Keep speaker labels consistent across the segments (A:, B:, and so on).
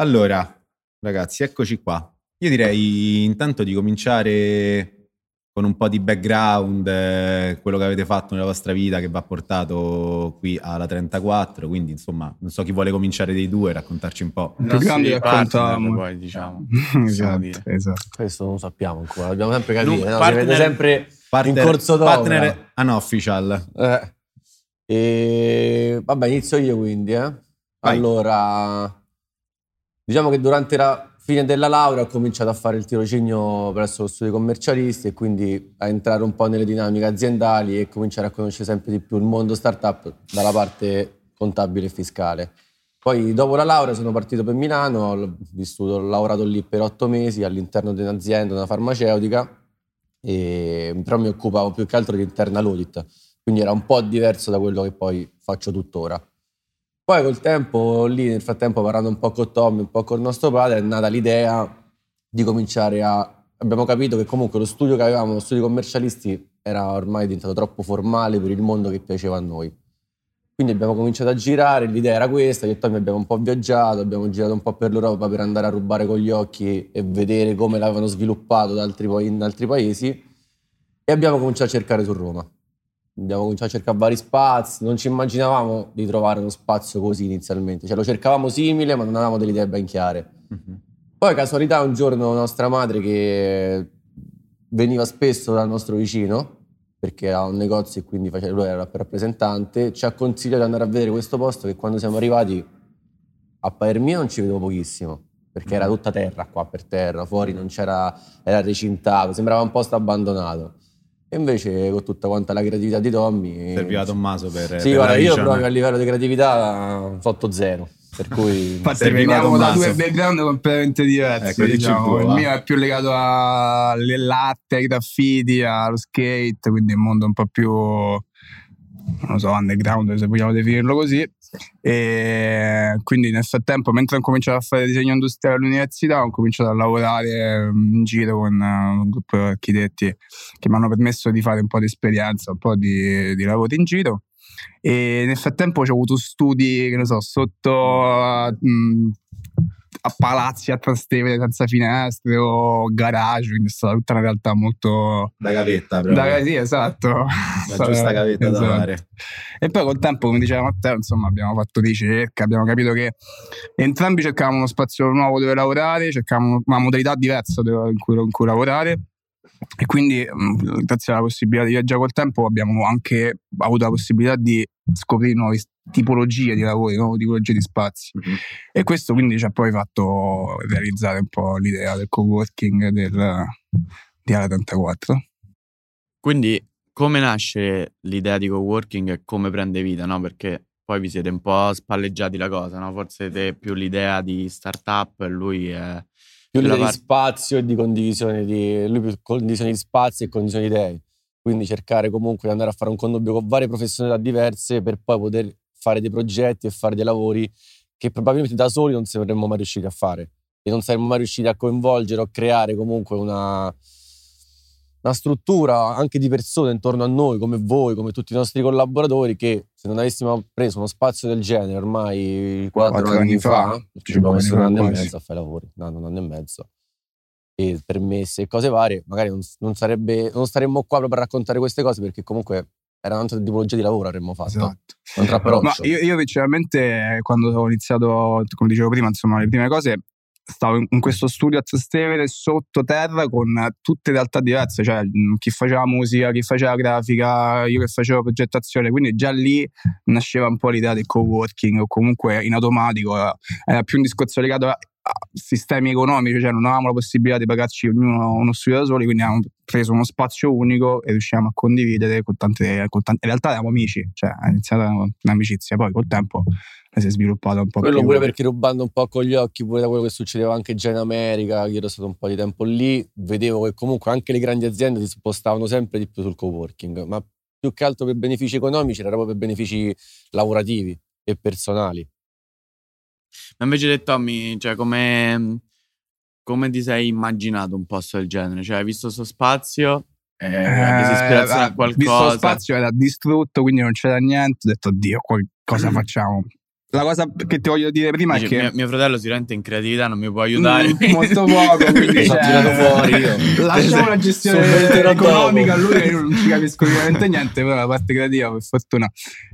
A: Allora, ragazzi, eccoci qua. Io direi intanto di cominciare con un po' di background, eh, quello che avete fatto nella vostra vita che va portato qui alla 34, quindi insomma non so chi vuole cominciare dei due, raccontarci un po'.
B: Il più grande
C: raccontiamo. Poi diciamo.
B: esatto, esatto.
D: Questo non lo sappiamo ancora, dobbiamo sempre capire,
A: No,
D: no,
A: partner-
D: si vede sempre
A: Partner,
D: in corso d'opera.
A: partner unofficial.
D: Eh. E vabbè, inizio io quindi. eh.
A: Vai.
D: Allora, diciamo che durante la fine della laurea ho cominciato a fare il tirocinio presso lo studio commercialisti e quindi a entrare un po' nelle dinamiche aziendali e cominciare a conoscere sempre di più il mondo startup dalla parte contabile e fiscale. Poi dopo la laurea sono partito per Milano, ho vissuto, ho lavorato lì per otto mesi all'interno di un'azienda, una farmaceutica, e, però mi occupavo più che altro di internal audit, quindi era un po' diverso da quello che poi faccio tuttora. Poi col tempo, lì nel frattempo parlando un po' con Tommy, un po' con nostro padre, è nata l'idea di cominciare a... Abbiamo capito che comunque lo studio che avevamo, lo studio commercialisti, era ormai diventato troppo formale per il mondo che piaceva a noi. Quindi abbiamo cominciato a girare, l'idea era questa, io e Tommy abbiamo un po' viaggiato, abbiamo girato un po' per l'Europa per andare a rubare con gli occhi e vedere come l'avevano sviluppato in altri paesi e abbiamo cominciato a cercare su Roma. Abbiamo cominciato a cercare vari spazi, non ci immaginavamo di trovare uno spazio così inizialmente, cioè lo cercavamo simile ma non avevamo delle idee ben chiare. Poi casualità un giorno nostra madre che veniva spesso dal nostro vicino, perché ha un negozio e quindi faceva, lui era rappresentante, ci ha consigliato di andare a vedere questo posto che quando siamo arrivati a parer mio non ci vedevo pochissimo, perché era tutta terra qua per terra, fuori non c'era, era recintato, sembrava un posto abbandonato. E invece con tutta quanta la creatività di Tommy...
A: Serviva Tommaso per...
D: Sì,
A: per
D: guarda, io proprio a livello di creatività sotto zero, per cui...
B: Infatti veniamo da due background completamente diversi.
A: Ecco, dici
B: diciamo. il mio è più legato alle latte, ai graffiti, allo skate, quindi un mondo un po' più, non lo so, underground se vogliamo definirlo così. E quindi nel frattempo, mentre ho cominciato a fare disegno industriale all'università, ho cominciato a lavorare mm, in giro con eh, un gruppo di architetti che mi hanno permesso di fare un po' di esperienza, un po' di, di lavoro in giro. E nel frattempo ho avuto studi, che ne so, sotto mh, a palazzi a Trastevere senza finestre o garage, quindi è stata tutta una realtà molto...
A: Da gavetta, proprio.
B: Da, sì, esatto.
A: La giusta gavetta da
B: Esatto.
A: fare.
B: E poi col tempo, come diceva Matteo, insomma, abbiamo fatto ricerca, abbiamo capito che entrambi cercavamo uno spazio nuovo dove lavorare, cercavamo una modalità diversa in cui, in cui lavorare. E quindi, grazie alla possibilità di viaggiare col tempo, abbiamo anche avuto la possibilità di scoprire nuove tipologie di lavori, nuove tipologie di spazi.
A: Mhm.
B: E questo quindi ci ha poi fatto realizzare un po' l'idea del co-working del, di Ala 34.
C: Quindi come nasce l'idea di coworking e come prende vita, no? Perché poi vi siete un po' spalleggiati la cosa, no? Forse te più l'idea di startup e lui è
D: più l'idea di
C: parte-
D: spazio e di condivisione di lui più condivisione di spazio e condivisione di idee quindi cercare comunque di andare a fare un connubio con varie professionalità diverse per poi poter fare dei progetti e fare dei lavori che probabilmente da soli non saremmo mai riusciti a fare. E non saremmo mai riusciti a coinvolgere o creare comunque una, una struttura anche di persone intorno a noi come voi, come tutti i nostri collaboratori che se non avessimo preso uno spazio del genere ormai quattro,
B: Quattro
D: anni,
B: anni
D: fa,
B: fa,
D: ci abbiamo messo un anno e mezzo a fare lavori, un anno, un anno e mezzo. E permessi e cose varie, magari non, non sarebbe, non staremmo qua proprio a raccontare queste cose perché comunque era un'altra tipologia di lavoro avremmo fatto.
B: Esatto.
D: Un approccio.
B: Ma io, io sinceramente quando ho iniziato, come dicevo prima, insomma, le prime cose, stavo in, in questo studio a Trastevere sottoterra con tutte realtà diverse, cioè chi faceva musica, chi faceva grafica, io che facevo progettazione, quindi già lì nasceva un po' l'idea del co-working o comunque in automatico, era, più un discorso legato a sistemi economici, cioè non avevamo la possibilità di pagarci ognuno uno studio da soli, quindi abbiamo preso uno spazio unico e riusciamo a condividere con tante, con tante- in realtà eravamo amici, cioè è iniziata un'amicizia, poi col tempo si è sviluppata un po'
D: Quello
B: più.
D: pure perché rubando un po' con gli occhi pure da quello che succedeva anche già in America, io ero stato un po' di tempo lì, vedevo che comunque anche le grandi aziende si spostavano sempre di più sul co-working, ma più che altro per benefici economici era proprio per benefici lavorativi e personali.
C: Ma invece te, Tommy, cioè, come, come ti sei immaginato un posto del genere? Cioè, hai visto questo spazio? Eh, ispirazione
B: eh,
C: a
B: Visto lo
C: qualcosa?
B: spazio era distrutto, quindi non c'era niente. Ho detto, Dio, qua- cosa
C: Mm.
B: facciamo? la cosa che ti voglio dire prima
C: Dice,
B: è che
C: mio, mio fratello sicuramente in creatività non mi può aiutare.
B: Mm, molto poco, quindi cioè,
D: tirato fuori io.
B: Lasciamo la gestione economica a lui io non ci capisco veramente niente, però la parte creativa per fortuna.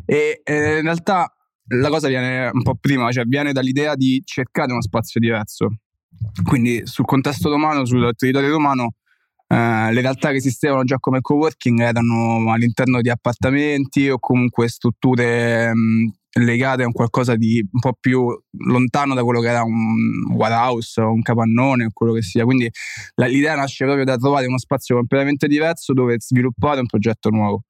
B: E eh, in realtà la cosa viene un po' prima, cioè viene dall'idea di cercare uno spazio diverso. Quindi sul contesto romano, sul territorio romano, eh, le realtà che esistevano già come coworking erano all'interno di appartamenti o comunque strutture mh, legate a un qualcosa di un po' più lontano da quello che era un warehouse o un capannone o quello che sia. Quindi la- l'idea nasce proprio da trovare uno spazio completamente diverso dove sviluppare un progetto nuovo.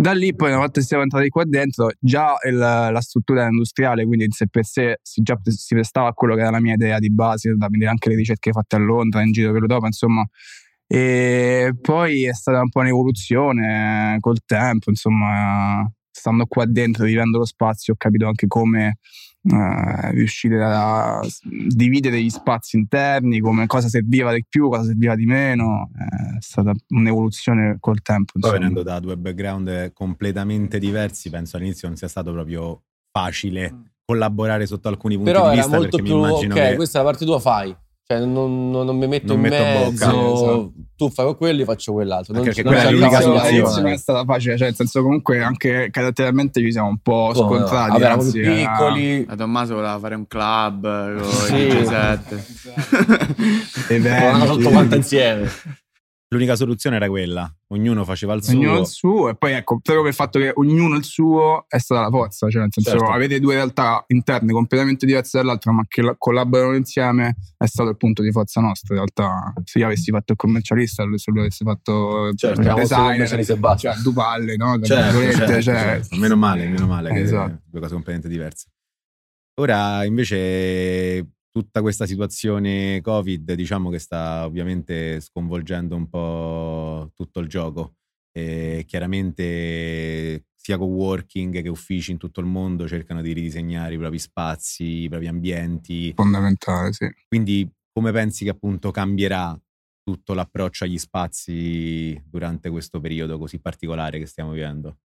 B: Da lì poi una volta che siamo entrati qua dentro, già il- la struttura industriale, quindi in sé per sé si, già si prestava a quello che era la mia idea di base, da vedere anche le ricerche fatte a Londra, in giro per l'Europa, insomma. E poi è stata un po' un'evoluzione col tempo, insomma, stando qua dentro, vivendo lo spazio, ho capito anche come eh, riuscire a dividere gli spazi interni, come cosa serviva di più, cosa serviva di meno. Eh, È stata un'evoluzione col tempo.
A: Poi
B: Insomma.
A: venendo da due background completamente diversi, penso all'inizio non sia stato proprio facile collaborare sotto alcuni punti
D: Però
A: di
D: era
A: vista
D: molto
A: perché
D: più
A: mi immagino
D: ok,
A: che
D: questa è la parte tua fai. Cioè, non, non- non mi metto
A: Non
D: in
A: metto bocca.
D: mezzo.
B: Sì, esatto.
D: Tu fai quello, io faccio quell'altro. Non,
A: perché quella è l'unica
D: fare.
B: è stata facile, cioè nel senso comunque anche caratterialmente ci siamo un po'
D: Come no?
B: scontrati.
D: Vabbè,
B: anzi,
D: piccoli.
C: La Tommaso voleva fare un club con
D: Sì.
C: i DJ7.
B: eventi.
D: Tornano sotto quanto insieme.
A: L'unica soluzione era quella, ognuno faceva il suo.
B: Ognuno il suo, e poi ecco, proprio per il fatto che ognuno il suo è stata la forza, cioè nel senso
A: Certo.
B: avere due realtà interne completamente diverse dall'altra, ma che la- collaborano insieme, è stato il punto di forza nostro. In realtà, se io avessi fatto il commercialista, se lui avesse fatto
A: Certo,
B: il designer,
D: basta.
B: cioè due palle, no?
A: Certo, certo,
B: cioè,
A: certo. Meno male, meno male che
B: Esatto.
A: due cose completamente diverse. Ora invece tutta questa situazione Covid diciamo che sta ovviamente sconvolgendo un po' tutto il gioco. E chiaramente sia co-working che uffici in tutto il mondo cercano di ridisegnare i propri spazi, i propri ambienti.
B: fondamentale, sì.
A: Quindi come pensi che appunto cambierà tutto l'approccio agli spazi durante questo periodo così particolare che stiamo vivendo?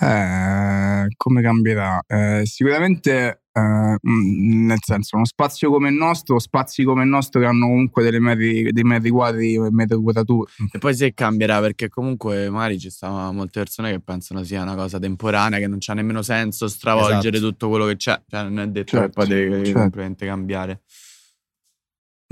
B: Eh, come cambierà? Eh, sicuramente, eh, nel senso, uno spazio come il nostro, spazi come il nostro che hanno comunque delle metri, dei metri quadri e metri quadrature.
C: E poi se cambierà, perché comunque magari ci stanno molte persone che pensano sia una cosa temporanea, che non c'ha nemmeno senso stravolgere
A: Esatto.
C: tutto quello che c'è. Cioè, non è detto
B: Certo,
C: che poi devi
B: certo.
C: completamente cambiare.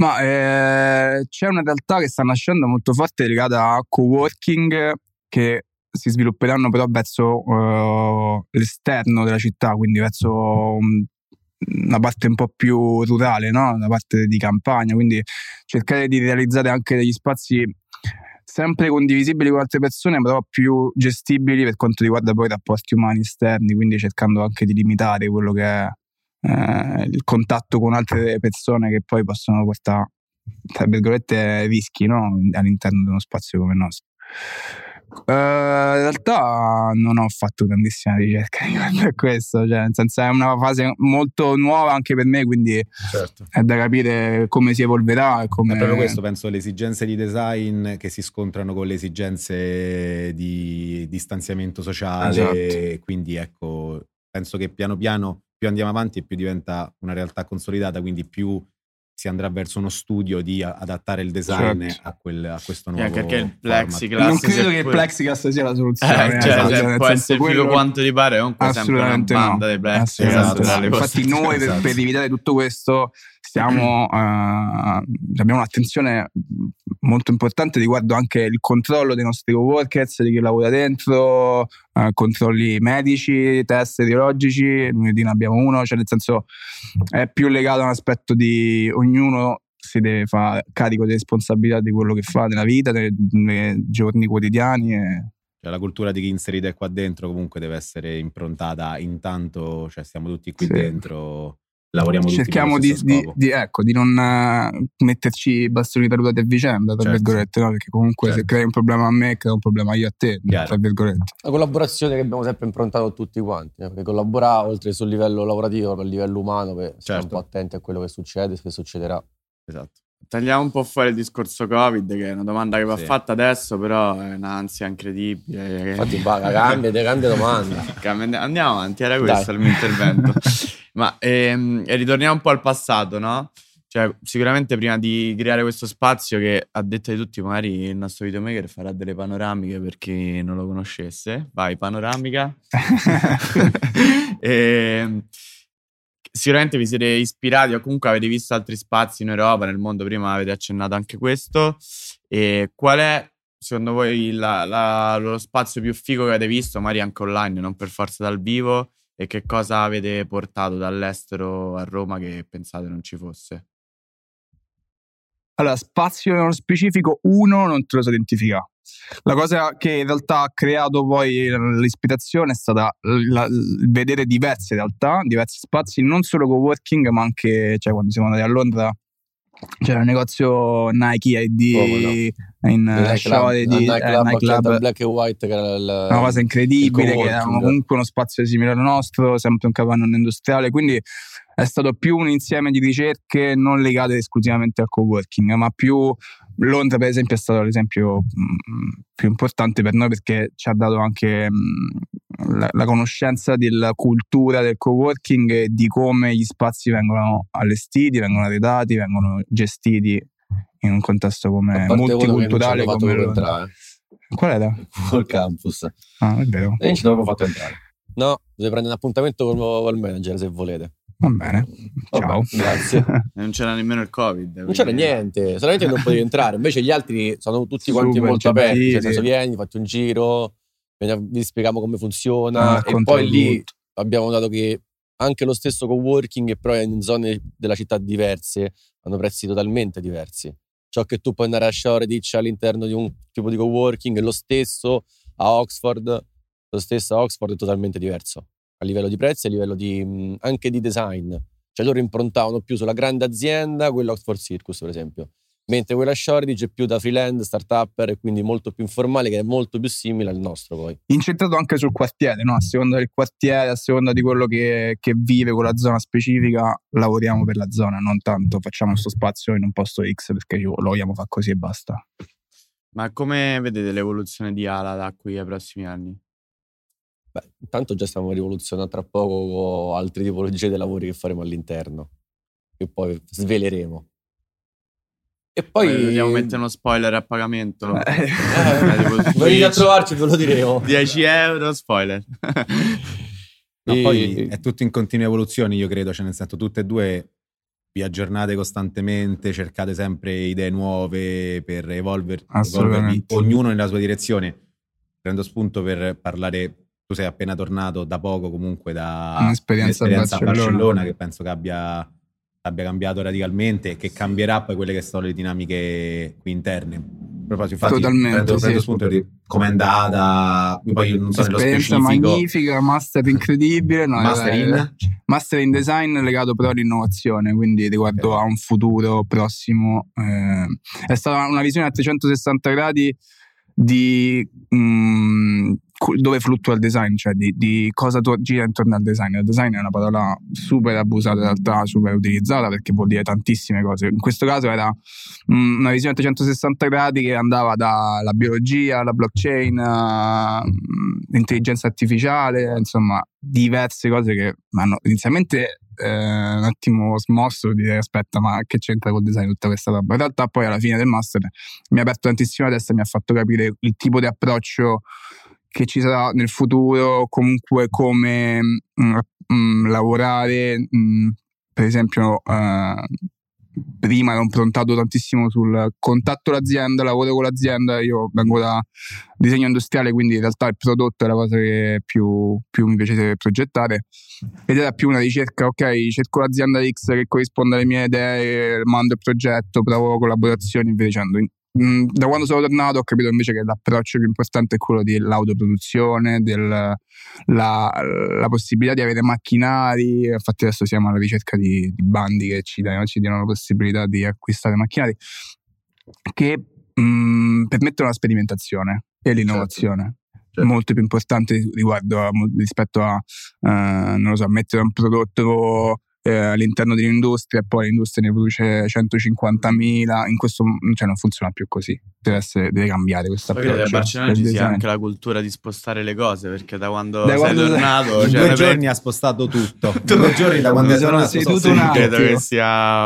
B: Ma eh, c'è una realtà che sta nascendo molto forte legata a co-working che si svilupperanno però verso eh, l'esterno della città, quindi verso um, una parte un po' più rurale, no? una parte di campagna, quindi cercare di realizzare anche degli spazi sempre condivisibili con altre persone, però più gestibili per quanto riguarda poi i rapporti umani esterni, quindi cercando anche di limitare quello che è eh, il contatto con altre persone che poi possono portare, tra virgolette, rischi no? all'interno di uno spazio come il nostro. Eh, in realtà non ho fatto grandissima ricerca riguardo a questo, cioè, nel senso è una fase molto nuova anche per me, quindi
A: Certo.
B: è da capire come si evolverà come...
A: È proprio questo, penso, le esigenze di design che si scontrano con le esigenze di distanziamento sociale.
B: Esatto.
A: Quindi ecco, penso che piano piano più andiamo avanti e più diventa una realtà consolidata, quindi più si andrà verso uno studio di adattare il design
B: Certo.
A: a, quel- a questo nuovo
C: anche perché il plexiglass
B: non credo che il
C: quello-
B: plexiglass sia la soluzione.
C: Eh,
B: eh,
C: cioè,
B: esatto,
C: se
B: nel
C: può essere figo
B: quello-
C: quanto ti pare, comunque è sempre una
B: Assolutamente no.
C: banda di plexiglass.
A: Esatto,
C: cose-
B: Infatti noi per,
A: Esatto.
B: per evitare tutto questo stiamo, eh, abbiamo un'attenzione molto importante riguardo anche il controllo dei nostri coworkers, di chi lavora dentro, eh, controlli medici, test etiologici, lunedì ne abbiamo uno, cioè nel senso è più legato a un aspetto di ognuno si deve fare carico di responsabilità di quello che fa nella vita, nei, nei giorni quotidiani. E,
A: Cioè, la cultura di chi inserite qua dentro comunque deve essere improntata intanto, cioè stiamo tutti qui
B: Sì.
A: dentro, lavoriamo tutti
B: cerchiamo di, di- di- ecco, di non eh, metterci i bastoni tra ruote a vicenda, tra
A: Certo.
B: virgolette, no? perché comunque se
A: Certo.
B: crei un problema a me, crea un problema io a te,
A: Chiaro.
B: tra virgolette.
D: La collaborazione che abbiamo sempre improntato tutti quanti, eh, perché collaborare oltre sul livello lavorativo, a livello umano, per stare
A: Certo.
D: un po' attenti a quello che succede, che succederà.
A: Esatto.
C: Tagliamo un po' fuori il discorso Covid, che è una domanda che va
A: Sì.
C: fatta adesso, però è un'ansia incredibile.
D: Infatti, va, cambia, cambia domanda.
C: Andiamo avanti, era questo il mio intervento. Ma ehm, e ritorniamo un po' al passato, no? Cioè, sicuramente prima di creare questo spazio che a detta di tutti, magari il nostro videomaker farà delle panoramiche per chi non lo conoscesse. Vai, panoramica. Ehm, sicuramente vi siete ispirati o comunque avete visto altri spazi in Europa, nel mondo, prima avete accennato anche questo. E qual è, secondo voi, la- la- lo spazio più figo che avete visto, magari anche online, non per forza dal vivo? E che cosa avete portato dall'estero a Roma che pensate non ci fosse?
B: Allora, spazio nello specifico, uno non te lo so identificare. La cosa che in realtà ha creato poi l'ispirazione è stata la- il vedere diverse realtà, diversi spazi, non solo co-working, ma anche cioè, quando siamo andati a Londra c'era un negozio Nike ID
D: no?
B: in
D: Il
B: eh, Shoreditch,
D: il
B: eh,
D: nightclub,
B: nightclub.
D: c'era black e white che era il,
B: una cosa incredibile,
D: il
B: che era comunque uno spazio simile al nostro, sempre un capannone industriale, quindi è stato più un insieme di ricerche non legate esclusivamente al co-working, ma più Londra per esempio è stato l'esempio mh, più importante per noi perché ci ha dato anche mh, la, la conoscenza della cultura del co-working e di come gli spazi vengono allestiti, vengono arredati, vengono gestiti in un contesto come multiculturale come Londra.
D: entrare.
B: Qual era?
D: Col campus.
B: Ah, è vero.
E: E non ci abbiamo fatto entrare.
D: No, dovete prendere un appuntamento col, col manager se volete.
B: Va bene. Ciao.
E: Vabbè,
D: Grazie.
C: E non c'era nemmeno il Covid.
D: Non c'era niente, solamente non potevi entrare. Invece gli altri sono tutti quanti
B: Super
D: molto aperti. Cioè, senso, vieni, fatti un giro, vi spieghiamo come
B: Ah,
D: funziona. e
B: racconta
D: poi lì
B: tutto.
D: abbiamo notato che anche lo stesso coworking, però in zone della città diverse, hanno prezzi totalmente diversi. Ciò che tu puoi andare a Shoreditch all'interno di un tipo di coworking è lo stesso a Oxford, lo stesso a Oxford è totalmente diverso a livello di prezzi, a livello di, mh, anche di design. Cioè loro improntavano più sulla grande azienda, quella Oxford Circus per esempio, mentre quella Shoreditch è più da freelance, start-upper e quindi molto più informale che è molto più simile al nostro poi.
B: Incentrato anche sul quartiere, no? a seconda del quartiere, a seconda di quello che, che vive quella zona specifica, lavoriamo per la zona, non tanto facciamo questo spazio in un posto X perché lo vogliamo fare così e basta.
C: Ma come vedete l'evoluzione di Ala da qui ai prossimi anni?
D: Beh, intanto già stiamo rivoluzionando tra poco con altre tipologie di lavori che faremo all'interno, che poi sveleremo. E poi...
C: Poi dobbiamo mettere uno spoiler a pagamento.
B: Eh,
C: Eh,
D: Venite a
C: Twitch.
D: trovarci, ve lo diremo.
C: 10 euro, spoiler.
A: Ma
D: E-
A: poi è tutto in continua evoluzione, io credo, cioè nel senso tutte e due vi aggiornate costantemente, cercate sempre idee nuove per evolver- evolvervi, ognuno nella sua direzione. Prendo spunto per parlare, tu sei appena tornato da poco comunque da
B: Un'esperienza a
A: un'esperienza a
B: Barcellona.
A: Barcellona che penso che abbia, abbia cambiato radicalmente e che cambierà poi quelle che sono le dinamiche qui interne. A proposito, infatti,
B: Totalmente,
A: prendo,
B: sì.
A: prendo spunto di com'è andata, poi io non so nello
B: Esperienza
A: specifico.
B: magnifica, master incredibile. no,
A: Master
B: eh,
A: in?
B: Master in design legato però all'innovazione, quindi riguardo
A: Ok.
B: a un futuro prossimo. eh, è stata una visione a 360 gradi di mm, cu- dove fluttua il design, cioè di, di cosa tu gira intorno al design. Il design è una parola super abusata in realtà, super utilizzata perché vuol dire tantissime cose. In questo caso era mm, una visione a 360 gradi che andava dalla biologia alla blockchain, all'intelligenza artificiale, insomma, diverse cose che hanno inizialmente eh, un attimo smosso di dire aspetta ma che c'entra col design tutta questa roba? In realtà poi alla fine del master mi ha aperto tantissimo la testa mi ha fatto capire il tipo di approccio che ci sarà nel futuro comunque come mm, mm, lavorare mm, per esempio eh, prima ero improntato tantissimo sul contatto l'azienda, lavoro con l'azienda, io vengo da disegno industriale, quindi in realtà il prodotto è la cosa che più, più mi piace progettare ed era più una ricerca, ok, cerco l'azienda X che corrisponde alle mie idee, mando il progetto, provo collaborazioni e via dicendo. Mm, Da quando sono tornato ho capito invece che l'approccio più importante è quello dell'autoproduzione, del, la, possibilità di avere macchinari, infatti adesso siamo alla ricerca di, di bandi che ci, danno- ci diano la possibilità di acquistare macchinari che mm, permettono la sperimentazione e l'innovazione.
E: Certo.
B: Molto più importante riguardo a- rispetto a eh, non lo so, mettere un prodotto eh, all'interno dell'industria e poi l'industria ne produce 150.000, in questo cioè non funziona più così, deve, essere, deve cambiare questa
C: Poi credo che a
B: approccio
C: Barcellona ci sia anche la cultura di spostare le cose, perché da quando
B: Da
C: sei
B: quando-
C: tornato...
A: In
C: cioè,
A: due giorni
C: pre-
A: ha spostato tutto. Due giorni da quando
B: sono
A: tornato.
B: seduto un attimo.
C: credo che sia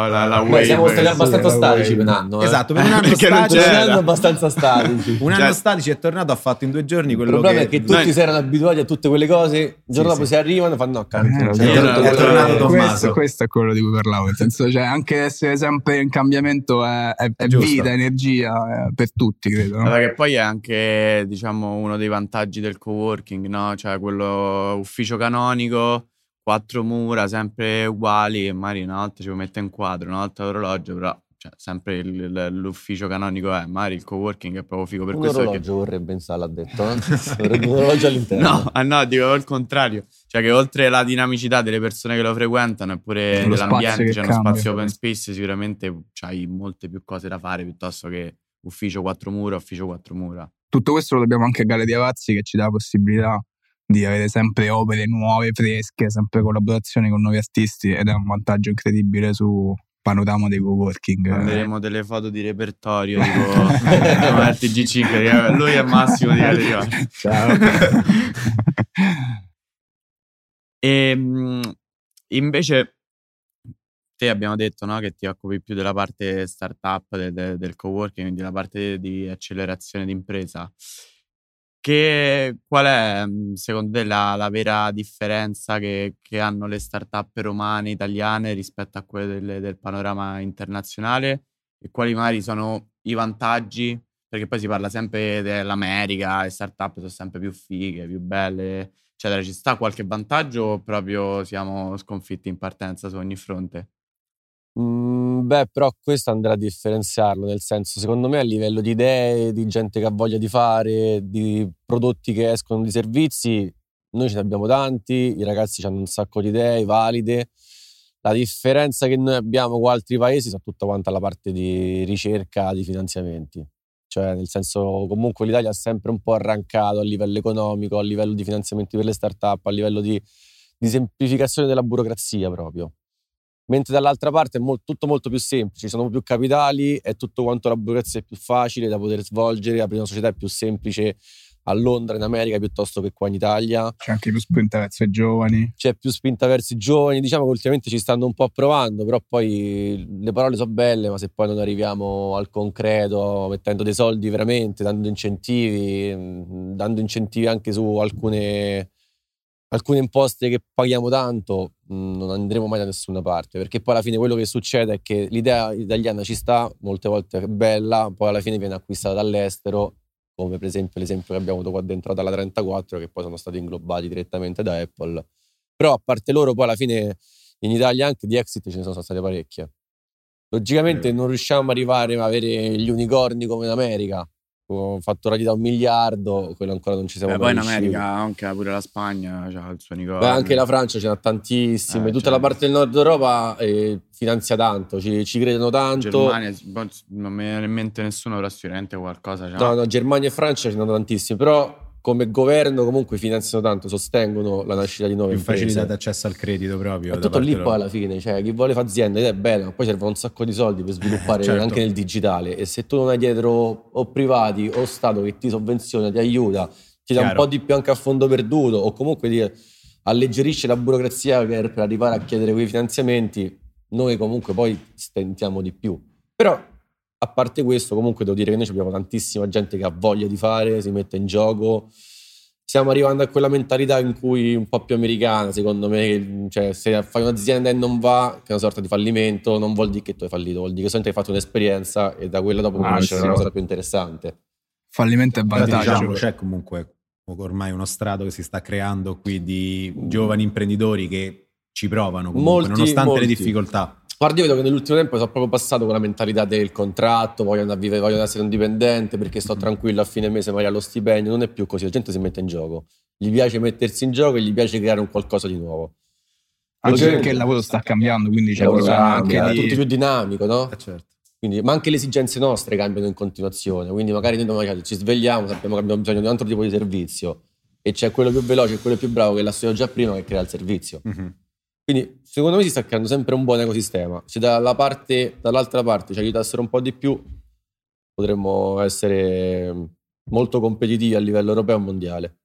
C: la, la
D: Beh,
C: wave.
D: siamo stati abbastanza
B: sì,
D: statici per un anno. eh.
A: Esatto, per un anno statici.
D: Per un anno abbastanza statici.
A: Un anno
C: Cioè-
A: statici è tornato, ha fatto in due giorni
D: Il
A: quello
D: problema
A: che...
D: è che tutti
C: Noi-
D: si erano abituati a tutte quelle cose, il giorno dopo si arrivano e fanno no, cazzo,
B: Eh, so.
D: tutto
A: è tornato Tommaso.
B: Questo, è quello di cui parlavo, nel senso, cioè, anche essere sempre in cambiamento è, è- è vita, energia eh, per tutti, credo. no?
C: Vabbè, che poi è anche, diciamo, uno dei vantaggi del coworking, no? Cioè, quello ufficio canonico, quattro mura, sempre uguali, e magari una volta ci mettere un quadro, una volta l'orologio, però cioè, sempre il- il- l'ufficio canonico è, magari il coworking è proprio figo per
D: Un
C: questo. perché-
D: orologio vorrebbe installare, ha detto. eh? Vorrebbe un orologio all'interno.
C: No, ah no, dico il contrario. Cioè che oltre alla dinamicità delle persone che lo frequentano e pure dell'ambiente, c'è uno
B: cambia.
C: spazio open space, sicuramente c'hai molte più cose da fare piuttosto che ufficio quattro mura, ufficio quattro mura.
B: Tutto questo lo dobbiamo anche a Galleria Vazzi che ci dà la possibilità di avere sempre opere nuove, fresche, sempre collaborazioni con nuovi artisti ed è un vantaggio incredibile su panorama dei coworking.
C: Manderemo delle foto di repertorio tipo come RTG5, che lui è Massimo di Galleria.
B: Ciao.
C: E mh, invece te abbiamo detto no, che ti occupi più della parte startup de- de- del coworking, quindi la parte di accelerazione d'impresa. Che, qual è mh, secondo te la, la vera differenza che, che hanno le startup romane, italiane rispetto a quelle delle- del panorama internazionale? E quali magari sono i vantaggi? Perché poi si parla sempre dell'America, le startup sono sempre più fighe, più belle, eccetera. Ci sta qualche vantaggio o proprio siamo sconfitti in partenza su ogni fronte?
D: Mm, beh, però questo andrà a differenziarlo, nel senso, secondo me a livello di idee, di gente che ha voglia di fare, di prodotti che escono, di servizi, noi ce ne abbiamo tanti, i ragazzi hanno un sacco di idee valide. La differenza che noi abbiamo con altri paesi è tutta quanta la parte di ricerca di finanziamenti. Cioè, nel senso, comunque l'Italia ha sempre un po' arrancato a livello economico, a livello di finanziamenti per le start-up, a livello di, di semplificazione della burocrazia proprio mentre dall'altra parte è mol- tutto molto più semplice, ci sono più capitali, è tutto quanto la burocrazia è più facile da poter svolgere, aprire una società è più semplice a Londra, in America, piuttosto che qua in Italia.
B: C'è anche più spinta verso i giovani.
D: C'è più spinta verso i giovani, diciamo che ultimamente ci stanno un po' provando, però poi le parole sono belle, ma se poi non arriviamo al concreto, mettendo dei soldi veramente, dando incentivi, mh, dando incentivi anche su alcune alcune imposte che paghiamo tanto mh, non andremo mai da nessuna parte perché poi alla fine quello che succede è che l'idea italiana ci sta molte volte è bella poi alla fine viene acquistata dall'estero come per esempio l'esempio che abbiamo avuto qua dentro dalla 34 che poi sono stati inglobati direttamente da Apple. Però a parte loro poi alla fine in Italia anche di exit ce ne sono state parecchie. Logicamente non riusciamo ad arrivare a avere gli unicorni come in America fatturati da un miliardo quello ancora non ci siamo
C: Beh,
D: mai
C: poi in
D: riusciti.
C: America anche pure la Spagna ha il suo unicorno.
D: Beh, anche la Francia ce n'ha tantissime,
C: Eh,
D: tutta
C: cioè-
D: la parte del nord Europa eh, finanzia tanto, ci, ci credono tanto.
C: Germania, boh, non mi viene in mente nessuno, però sicuramente qualcosa c'ha.
D: No, no, Germania e Francia ce ne hanno tantissimi, però come governo comunque finanziano tanto, sostengono la nascita di nuove
A: più
D: imprese.
A: facilità d'accesso al credito proprio.
D: È tutto lì poi alla fine, cioè chi vuole fare azienda ed è bella, ma poi servono un sacco di soldi per sviluppare
A: certo.
D: anche nel digitale e se tu non hai dietro o privati o Stato che ti sovvenziona, ti aiuta, ti dà un po' di più anche a fondo perduto o comunque ti alleggerisce la burocrazia per, per arrivare a chiedere quei finanziamenti, noi comunque poi stentiamo di più. Però a parte questo comunque devo dire che noi abbiamo tantissima gente che ha voglia di fare, si mette in gioco, stiamo arrivando a quella mentalità in cui un po' più americana, secondo me, cioè se fai un'azienda e non va, che è una sorta di fallimento, non vuol dire che tu hai fallito, vuol dire che solamente hai fatto un'esperienza e da quella dopo
B: Ah, sì.
D: una cosa più interessante.
B: Fallimento è
A: Però
B: vantaggio.
A: diciamo, c'è comunque ormai uno strato che si sta creando qui di giovani imprenditori che ci provano comunque,
D: Molti,
A: nonostante
D: molti.
A: le difficoltà.
D: Guarda, io vedo che nell'ultimo tempo sono proprio passato con la mentalità del contratto, voglio andare a vivere, voglio essere indipendente perché sto tranquillo a fine mese, magari allo stipendio, non è più così, la gente si mette in gioco. Gli piace mettersi in gioco e gli piace creare un qualcosa di nuovo.
B: Anche perché il lavoro sta cambiando, quindi c'è
D: lavoro
B: anche
D: è
B: di...
D: tutto più dinamico, no?
A: Eh, certo.
D: Quindi, ma anche le esigenze nostre cambiano in continuazione, quindi magari noi magari ci svegliamo, sappiamo che abbiamo bisogno di un altro tipo di servizio e c'è quello più veloce e quello più bravo che studiato già prima che crea il servizio.
A: Mhm.
D: Quindi secondo me si sta creando sempre un buon ecosistema. Se dalla parte, dall'altra parte ci aiutassero un po' di più, potremmo essere molto competitivi a livello europeo e mondiale.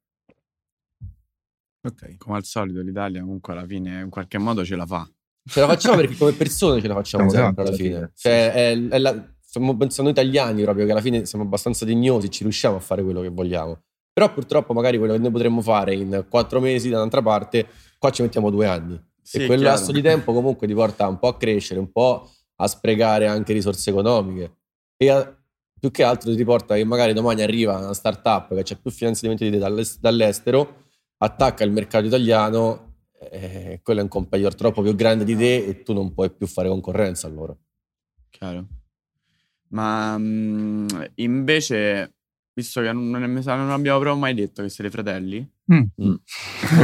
C: Ok. Come al solito l'Italia comunque alla fine in qualche modo ce la fa.
D: Ce la facciamo perché come persone ce la facciamo
B: Esatto,
D: sempre alla fine. Cioè, è- è la- stiamo pensando italiani proprio che alla fine siamo abbastanza dignosi, ci riusciamo a fare quello che vogliamo. Però purtroppo magari quello che noi potremmo fare in quattro mesi da un'altra parte, qua ci mettiamo due anni.
C: Sì,
D: e quel
C: chiaro.
D: lasso di tempo comunque ti porta un po' a crescere, un po' a sprecare anche risorse economiche. E a- più che altro ti porta che magari domani arriva una startup che ha più finanziamenti di te dall'es- dall'estero, attacca il mercato italiano, eh, quello è un competitor troppo più grande di te e tu non puoi più fare concorrenza a loro.
C: Chiaro. Ma mm, invece, visto che non, non, abbiamo proprio mai detto che siete fratelli,
B: Mm.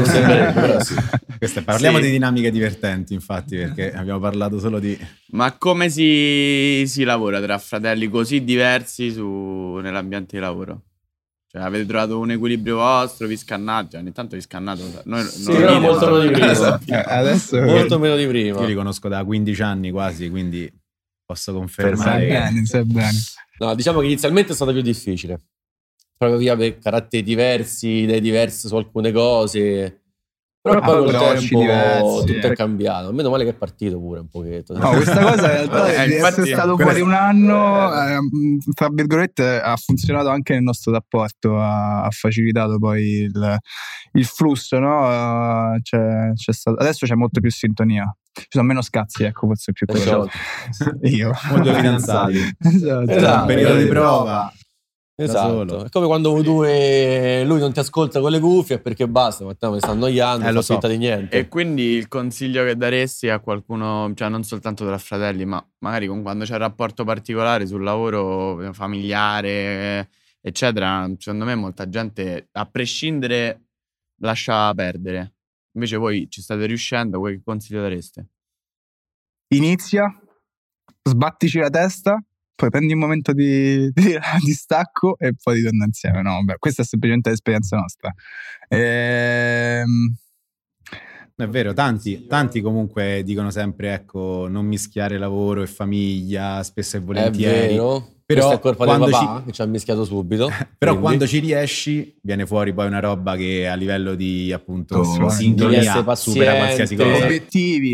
D: Sembrerebbe, però sì.
A: Queste- parliamo
C: Sì.
A: di dinamiche divertenti, infatti, perché abbiamo parlato solo di...
C: ma come si, si lavora tra fratelli così diversi su- nell'ambiente di lavoro? Cioè, avete trovato un equilibrio vostro, vi scannate? Cioè, ogni tanto vi scannate. Noi,
D: Sì,
C: non
D: però molto meno di prima.
B: Eh, adesso
D: Molto meno di prima.
A: Io li conosco da 15 anni quasi, quindi posso
B: sai
A: confermare che...
B: bene, sai bene.
D: No, diciamo che inizialmente è stato più difficile. Proprio via per caratteri diversi, idee diverse su alcune cose. Però
B: Però
D: poi col tempo
B: diversi,
D: tutto
B: eh.
D: è cambiato. Meno male che è partito pure un pochetto.
B: No, questa cosa in realtà
C: Eh,
B: di
C: infatti,
B: essere stato fuori
A: è-
B: un anno, ehm, tra virgolette, ha funzionato anche nel nostro rapporto, ha, ha facilitato poi il, il flusso, no? Eh, c'è- c'è stato- adesso c'è molto più sintonia. Ci sono meno scazzi, ecco, forse più quello.
D: Esatto.
B: Io.
A: Due fidanzati.
B: Esatto.
D: Esatto.
A: periodo di prova.
D: Esatto. È come quando due lui non ti ascolta con le cuffie perché basta, Matteo mi sta annoiando,
A: Eh, lo
D: fa
A: so.
D: finta di niente.
C: E quindi il consiglio che daresti a qualcuno, cioè non soltanto tra fratelli, ma magari con quando c'è un rapporto particolare sul lavoro familiare, eccetera, secondo me molta gente, a prescindere, lascia perdere. Invece voi ci state riuscendo, voi che consiglio dareste?
B: Inizia, sbattici la testa, poi prendi un momento di, di, di stacco e poi ritorna insieme. No, vabbè, questa è semplicemente l'esperienza nostra. Ehm,
A: È vero, tanti, tanti comunque dicono sempre, ecco, non mischiare lavoro e famiglia, spesso e
D: È
A: volentieri.
D: vero.
A: Però
D: è colpa
A: quando
D: del papà
A: ci-
D: che ci ha mischiato subito.
A: Però
D: Quindi-
A: quando ci riesci viene fuori poi una roba che a livello di appunto.
D: Devi
A: sintonia supera qualsiasi cosa.
B: obiettivi,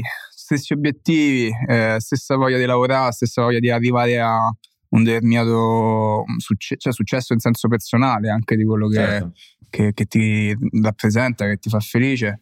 B: stessi obiettivi, eh, stessa voglia di lavorare, stessa voglia di arrivare a un determinato succe- cioè successo in senso personale anche di quello che,
A: Certo.
B: che- che ti rappresenta, che ti fa felice.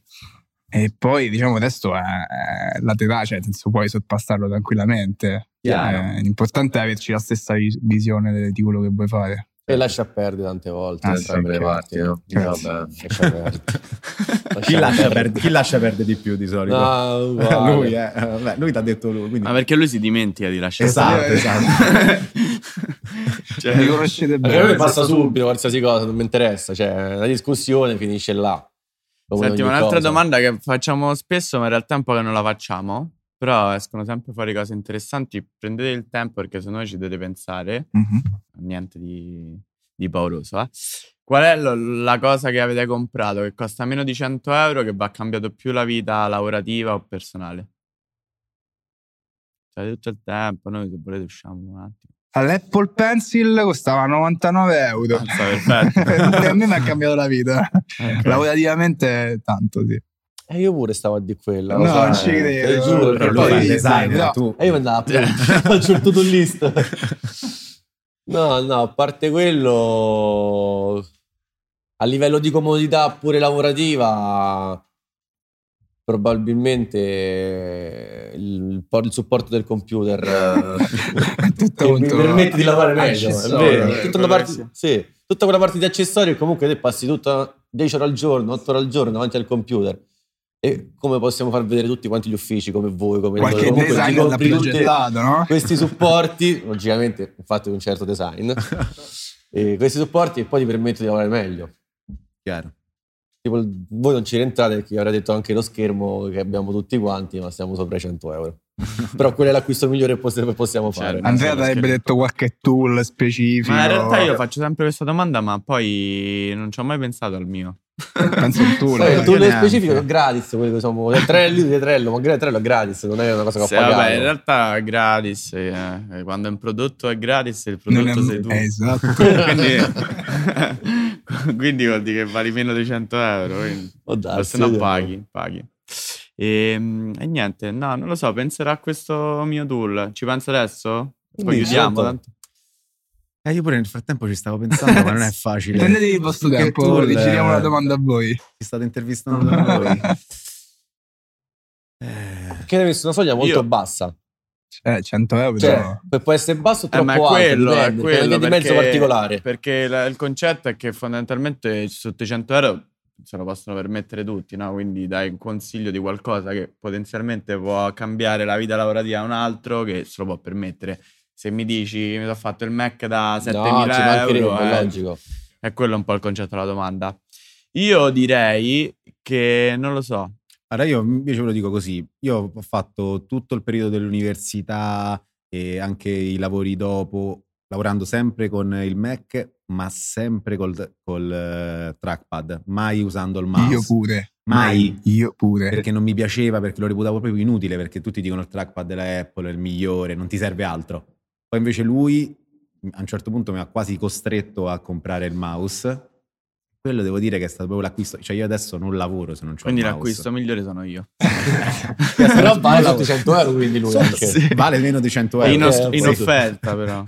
B: E poi diciamo adesso è, è laterale, cioè nel senso puoi sorpassarlo tranquillamente.
A: Chiaro.
B: Eh, l'importante è averci la stessa vis- visione di quello che vuoi fare.
D: E lascia perdere tante volte
B: Ah, sì,
D: le parti, no? Vabbè, lascia perdere.
A: Chi lascia, perde, chi lascia perdere di più di solito?
D: No, uguale.
A: lui, eh. Vabbè, lui ti ha detto lui. Quindi...
C: Ma perché lui si dimentica di lasciare
A: Esatto,
C: stare.
A: esatto.
C: Cioè,
B: Mi conoscete
D: Perché a
B: bene.
D: me passa subito qualsiasi cosa, non mi interessa. Cioè, la discussione finisce là.
C: Senti, un'altra
D: cosa.
C: domanda che facciamo spesso, ma in realtà è un po' che non la facciamo. Però escono sempre fuori cose interessanti. Prendete il tempo perché se no ci dovete pensare.
B: Mhm.
C: Niente di, di pauroso. eh. Qual è lo- la cosa che avete comprato che costa meno di 100 euro che vi ha cambiato più la vita lavorativa o personale? Cioè, tutto il tempo, noi se volete usciamo un attimo.
B: All'Apple Pencil costava 99 euro.
C: Mazza, perfetto.
B: a me mi ha cambiato la vita.
C: Ok.
B: Lavorativamente tanto, sì.
D: Eh, io pure stavo a di quella.
B: No, non ci credo.
D: Te giuro,
A: Però
D: perché
A: lui fa il
D: poi...
A: designer,
B: no.
A: tu...
D: E io mi andavo a faccio il to-do list. No, no, a parte quello, a livello di comodità pure lavorativa, probabilmente il, il supporto del computer mi permette di lavorare meglio. È vero.
C: Eh,
D: Tutta, una parte, sì, tutta quella parte di accessori, comunque te passi tutta 10 ore al giorno, 8 ore al giorno davanti al computer. E come possiamo far vedere tutti quanti gli uffici, come voi, come
B: Qualche
D: comunque
B: designer l'ha
D: compri tutte-
B: progettato, no?
D: questi supporti, logicamente fatti un certo design, e questi supporti e poi ti permettono di lavorare meglio.
A: Chiaro.
D: Tipo, voi non ci rientrate perché avrà detto anche lo schermo che abbiamo tutti quanti, ma stiamo sopra i 100 euro. Però quello è l'acquisto migliore che poss- che possiamo fare.
C: Certo.
B: Andrea avrebbe detto qualche tool specifico.
C: Ma in realtà io faccio sempre questa domanda, ma poi non ci ho mai pensato al mio.
B: Penso il tool. Eh.
D: il tool specifico è gratis, quelli che sono 3 litri di trello, ma il trello è gratis, non è una cosa che ho
C: Sì,
D: pagato.
C: vabbè, in realtà è gratis. eh. Quando un prodotto è gratis, il prodotto
B: è-
C: sei tu.
B: eh, esatto.
C: quindi, quindi vuol dire che vali meno di 100 euro. Quindi.
D: Darsi,
C: se no paghi, paghi. E, e niente, no, non lo so, penserà a questo mio tool. Ci penso adesso? Poi
D: Dici,
C: chiudiamo.
D: tanto.
C: Tanto.
A: Eh, io pure nel frattempo ci stavo pensando, ma non è facile.
B: Prendetevi il vostro
A: Che
B: tempo,
A: tool,
B: giriamo la domanda a voi.
A: Ci state intervistando voi. Eh,
D: Perché hai messo una soglia molto
C: Io-
D: bassa.
B: Eh, 100 euro.
D: Cioè, per- può essere basso o
C: Eh, ma è
D: troppo alto,
C: quello, è
D: dipende, perché è
C: quello
D: via di mezzo
C: perché-
D: particolare.
C: Perché la- il concetto è che fondamentalmente sotto i 100 euro se lo possono permettere tutti, no? Quindi dai un consiglio di qualcosa che potenzialmente può cambiare la vita lavorativa a un altro che se lo può permettere. Se mi dici mi sono fatto il Mac da 7.000
D: No,
C: euro,
D: è
C: eh,
D: logico.
C: è quello un po' il concetto della domanda. Io direi che non lo so.
A: Allora io invece ve lo dico così, io ho fatto tutto il periodo dell'università e anche i lavori dopo, lavorando sempre con il Mac, ma sempre col, col eh, trackpad, mai usando il mouse.
B: Io pure.
A: Mai.
B: Io pure.
A: Perché non mi piaceva, perché lo reputavo proprio inutile, perché tutti dicono il trackpad della Apple è il migliore, non ti serve altro. Poi invece lui a un certo punto mi ha quasi costretto a comprare il mouse. Quello devo dire che è stato proprio l'acquisto. Cioè io adesso non lavoro se non c'ho
C: Quindi
A: il mouse.
C: l'acquisto migliore sono io.
D: Però vale sotto i 100 euro, quindi lui.
C: Sì.
A: Vale meno di 100
C: È
A: euro.
C: in, off- in offerta però.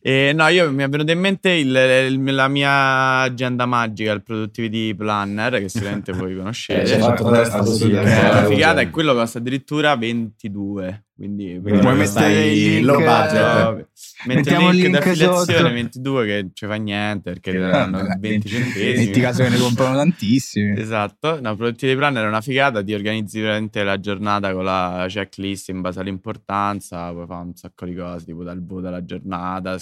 C: E, no, io mi è venuto in mente il- il- la mia agenda magica, il Productivity Planner, che sicuramente voi conoscete.
D: Eh, c'è fatto testa così,
C: Che
D: eh,
C: è una
D: eh,
C: figata
D: eh.
C: e quello costa addirittura 22. Quindi
B: Puoi mettere il
A: low budget.
C: Metti
B: Mettiamo
C: il link
B: link
C: d'affiliazione
B: sotto.
C: 22 che ci fa niente perché
B: Eh,
C: daranno
B: vabbè,
C: 20
B: Metti
C: centesimi.
B: caso che ne comprano tantissimi.
C: Esatto, no, Productivity Planner è una figata, ti organizzi veramente la giornata con la checklist in base all'importanza, puoi fare un sacco di cose, tipo dal voto alla giornata,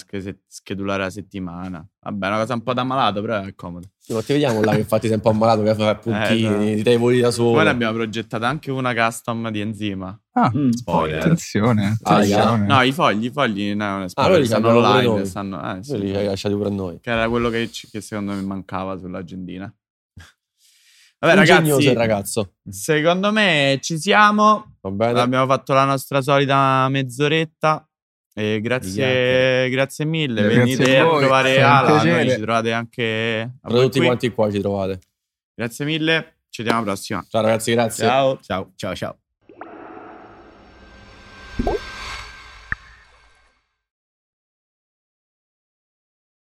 C: schedulare la settimana. Vabbè, è una cosa un po' da malato, però è comodo.
D: Ma ti vediamo là che infatti sei un po' ammalato che fai puntini,
C: Eh,
D: ti dai i voli da solo.
C: Poi ne abbiamo progettata anche una custom di enzima.
B: Ah,
D: Mm.
A: Spoiler.
B: attenzione.
D: Ah,
B: attenzione.
C: No, i fogli, i fogli no,
D: Ah,
C: spoiler,
D: noi li
C: stanno online, stanno, eh, sì.
D: Li hai lasciati pure a noi.
C: che era quello che, che secondo me mancava sull'agendina. Vabbè, ragazzi,
D: il ragazzo.
C: secondo me ci siamo.
D: Va bene?
C: Abbiamo fatto la nostra solita mezz'oretta. E grazie, grazie mille.
B: Grazie
C: Venite
B: a
C: a
B: voi,
C: trovare Ala. Ci trovate anche a voi
D: Prodotti
C: qui.
D: quanti qua ci trovate.
C: Grazie mille. Ci vediamo alla prossima.
D: Ciao ragazzi, grazie.
C: Ciao.
A: Ciao, ciao, ciao.